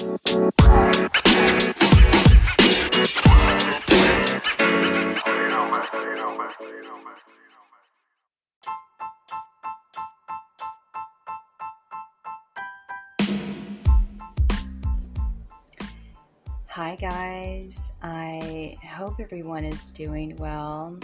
Hi, guys. I hope everyone is doing well.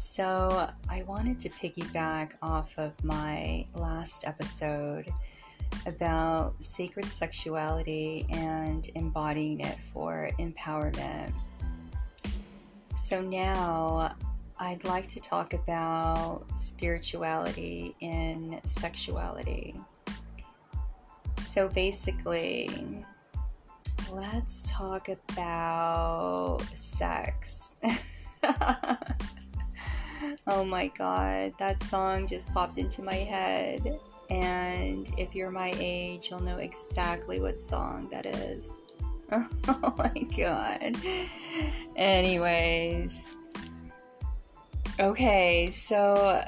So, I wanted to piggyback off of my last episode about sacred sexuality and embodying it for empowerment. So, now I'd like to talk about spirituality in sexuality. So, basically, let's talk about sex. oh my god, that song just popped into my head. And if you're my age, you'll know exactly what song that is. Oh my god. Anyways. Okay, so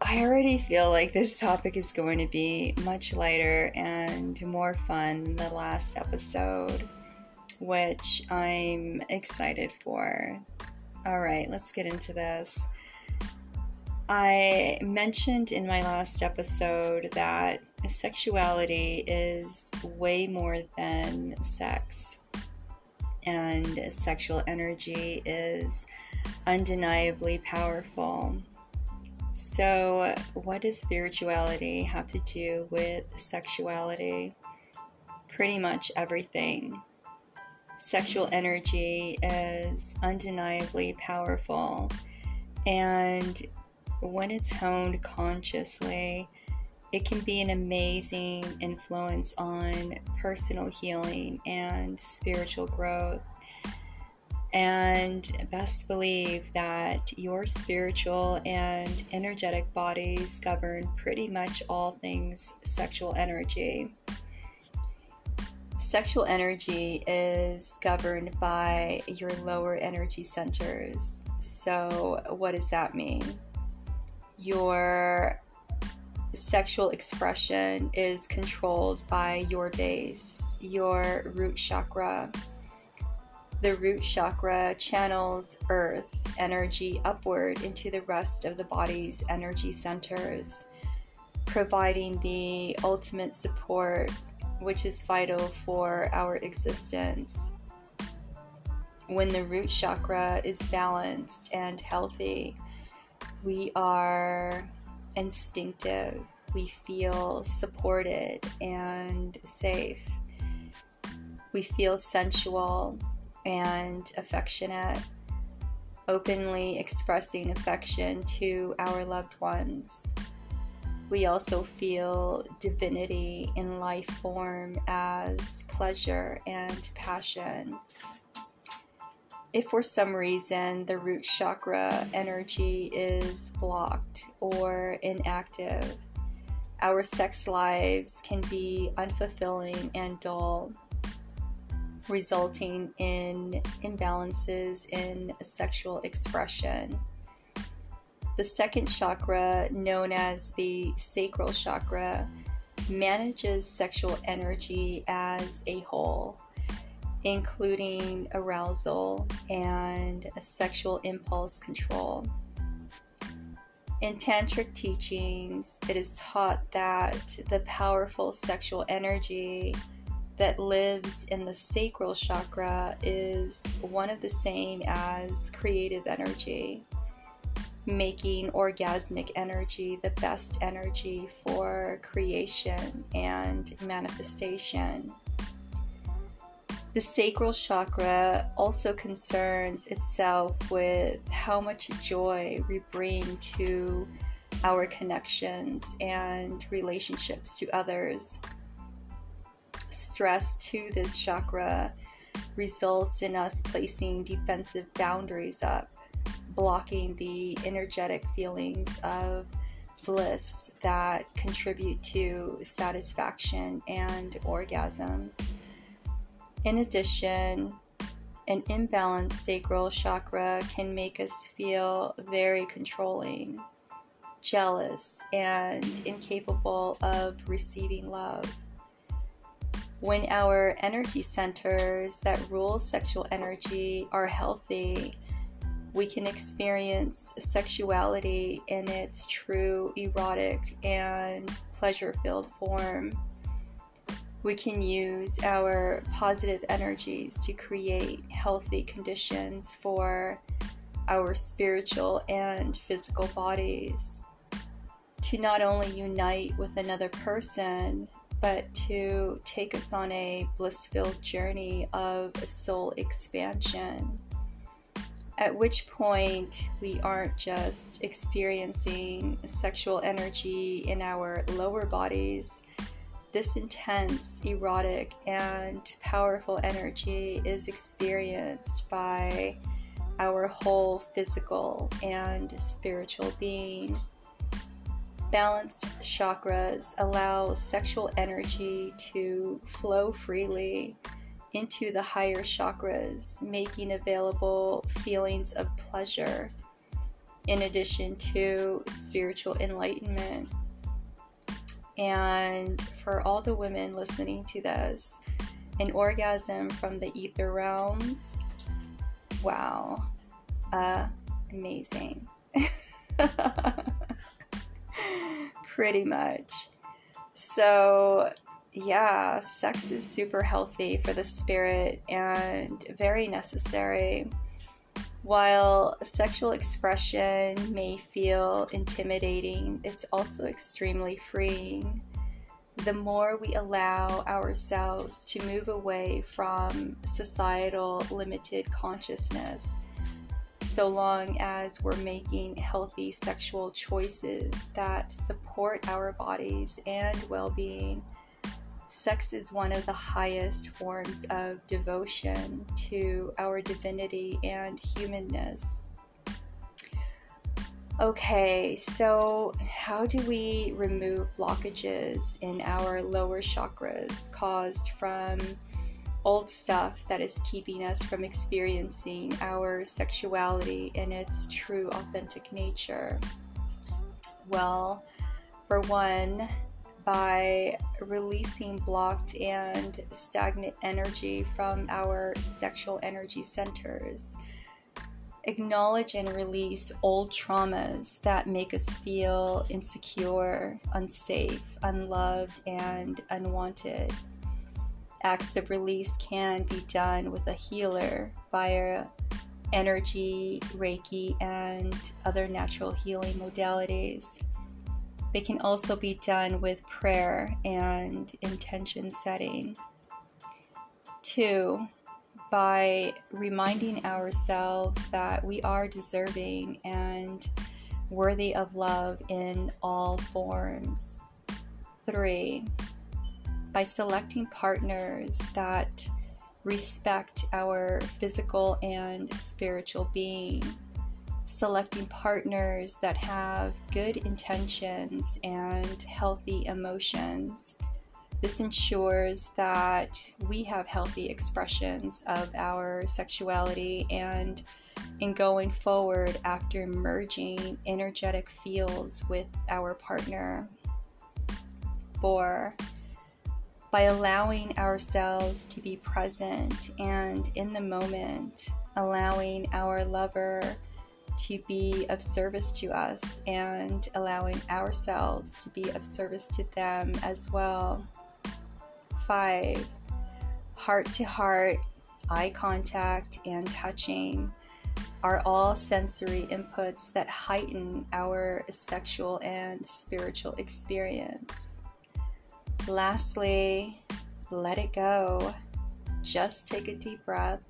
I already feel like this topic is going to be much lighter and more fun than the last episode, which I'm excited for. All right, let's get into this. I mentioned in my last episode that sexuality is way more than sex, and sexual energy is undeniably powerful. So, what does spirituality have to do with sexuality? Pretty much everything. Sexual energy is undeniably powerful, and when it's honed consciously, it can be an amazing influence on personal healing and spiritual growth. And best believe that your spiritual and energetic bodies govern pretty much all things sexual energy. Sexual energy is governed by your lower energy centers. So, what does that mean? Your sexual expression is controlled by your base, your root chakra the root chakra channels earth energy upward into the rest of the body's energy centers, providing the ultimate support which is vital for our existence. When the root chakra is balanced and healthy, we are instinctive, we feel supported and safe, we feel sensual and affectionate, openly expressing affection to our loved ones. We also feel divinity in life form as pleasure and passion. If for some reason the root chakra energy is blocked or inactive, our sex lives can be unfulfilling and dull resulting in imbalances in sexual expression. The second chakra, known as the sacral chakra, manages sexual energy as a whole, including arousal and sexual impulse control. In tantric teachings, it is taught that the powerful sexual energy that lives in the sacral chakra is one of the same as creative energy, making orgasmic energy the best energy for creation and manifestation. The sacral chakra also concerns itself with how much joy we bring to our connections and relationships to others stress to this chakra results in us placing defensive boundaries up, blocking the energetic feelings of bliss that contribute to satisfaction and orgasms. In addition, an imbalanced sacral chakra can make us feel very controlling, jealous, and incapable of receiving love. When our energy centers that rule sexual energy are healthy, we can experience sexuality in its true erotic and pleasure filled form. We can use our positive energies to create healthy conditions for our spiritual and physical bodies to not only unite with another person, but to take us on a bliss filled journey of soul expansion. At which point, we aren't just experiencing sexual energy in our lower bodies. This intense, erotic, and powerful energy is experienced by our whole physical and spiritual being. Balanced chakras allow sexual energy to flow freely into the higher chakras, making available feelings of pleasure in addition to spiritual enlightenment. And for all the women listening to this, an orgasm from the ether realms, wow, uh, amazing. Pretty much. So, yeah, sex is super healthy for the spirit and very necessary. While sexual expression may feel intimidating, it's also extremely freeing. The more we allow ourselves to move away from societal limited consciousness so long as we're making healthy sexual choices that support our bodies and well being. Sex is one of the highest forms of devotion to our divinity and humanness. Okay, so how do we remove blockages in our lower chakras caused from old stuff that is keeping us from experiencing our sexuality in its true, authentic nature? Well, for one, by releasing blocked and stagnant energy from our sexual energy centers. Acknowledge and release old traumas that make us feel insecure, unsafe, unloved, and unwanted acts of release can be done with a healer via energy, Reiki, and other natural healing modalities. They can also be done with prayer and intention setting. Two, by reminding ourselves that we are deserving and worthy of love in all forms. Three, by selecting partners that respect our physical and spiritual being, selecting partners that have good intentions and healthy emotions. This ensures that we have healthy expressions of our sexuality and in going forward after merging energetic fields with our partner. Four, by allowing ourselves to be present and in the moment, allowing our lover to be of service to us and allowing ourselves to be of service to them as well. Five, heart to heart, eye contact, and touching are all sensory inputs that heighten our sexual and spiritual experience. Lastly, let it go. Just take a deep breath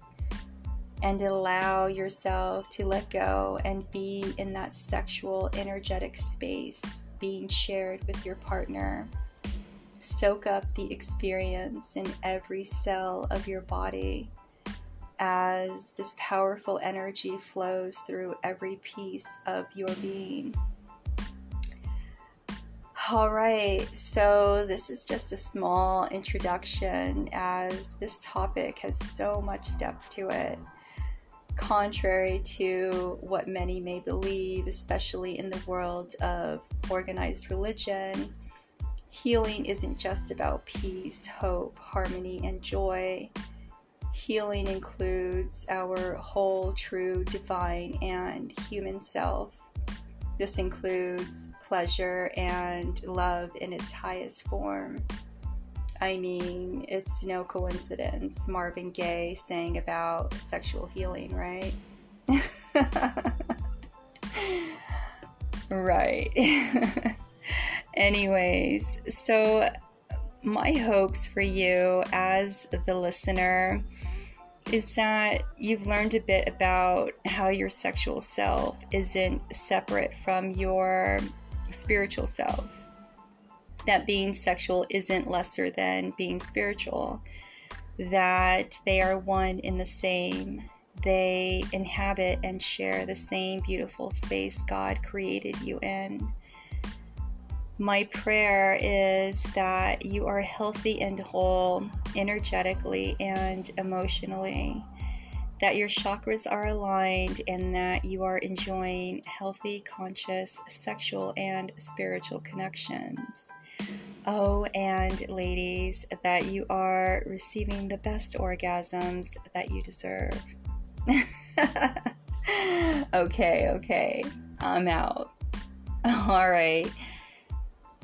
and allow yourself to let go and be in that sexual, energetic space being shared with your partner. Soak up the experience in every cell of your body as this powerful energy flows through every piece of your being. All right, so this is just a small introduction as this topic has so much depth to it. Contrary to what many may believe, especially in the world of organized religion, healing isn't just about peace, hope, harmony, and joy. Healing includes our whole, true, divine, and human self. This includes pleasure and love in its highest form. I mean, it's no coincidence Marvin Gaye sang about sexual healing, right? right. Anyways, so my hopes for you as the listener is that you've learned a bit about how your sexual self isn't separate from your spiritual self. That being sexual isn't lesser than being spiritual. That they are one in the same. They inhabit and share the same beautiful space God created you in my prayer is that you are healthy and whole energetically and emotionally, that your chakras are aligned, and that you are enjoying healthy, conscious, sexual, and spiritual connections. Oh, and ladies, that you are receiving the best orgasms that you deserve. okay, okay, I'm out. All right.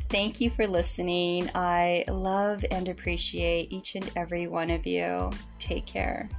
Thank you for listening. I love and appreciate each and every one of you. Take care.